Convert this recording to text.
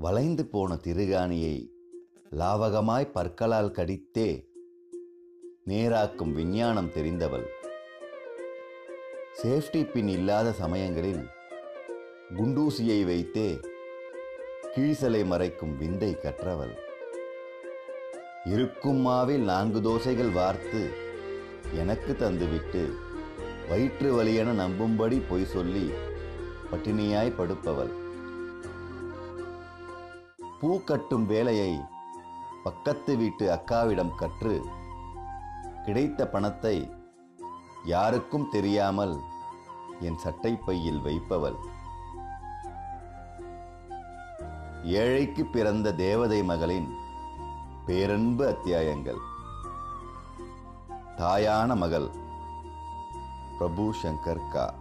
வளைந்து போன திருகாணியை லாவகமாய் பற்களால் கடித்தே நேராக்கும் விஞ்ஞானம் தெரிந்தவள். சேஃப்டி பின் இல்லாத சமயங்களில் குண்டூசியை வைத்தே கீழ்சலை மறைக்கும் விந்தை கற்றவள். இருக்கும் மாவில் நான்கு தோசைகள் வார்த்து எனக்கு தந்துவிட்டு வயிற்று வலியென நம்பும்படி பொய் சொல்லி பட்டினியாய் படுப்பவள். பூ கட்டும் வேலையை பக்கத்து வீட்டு அக்காவிடம் கற்று கிடைத்த பணத்தை யாருக்கும் தெரியாமல் என் சட்டை பையில் வைப்பவள். ஏழைக்கு பிறந்த தேவதை மகளின் பேரன்பு அத்தியாயங்கள். தாயான மகள் பிரபு சங்கர் கா.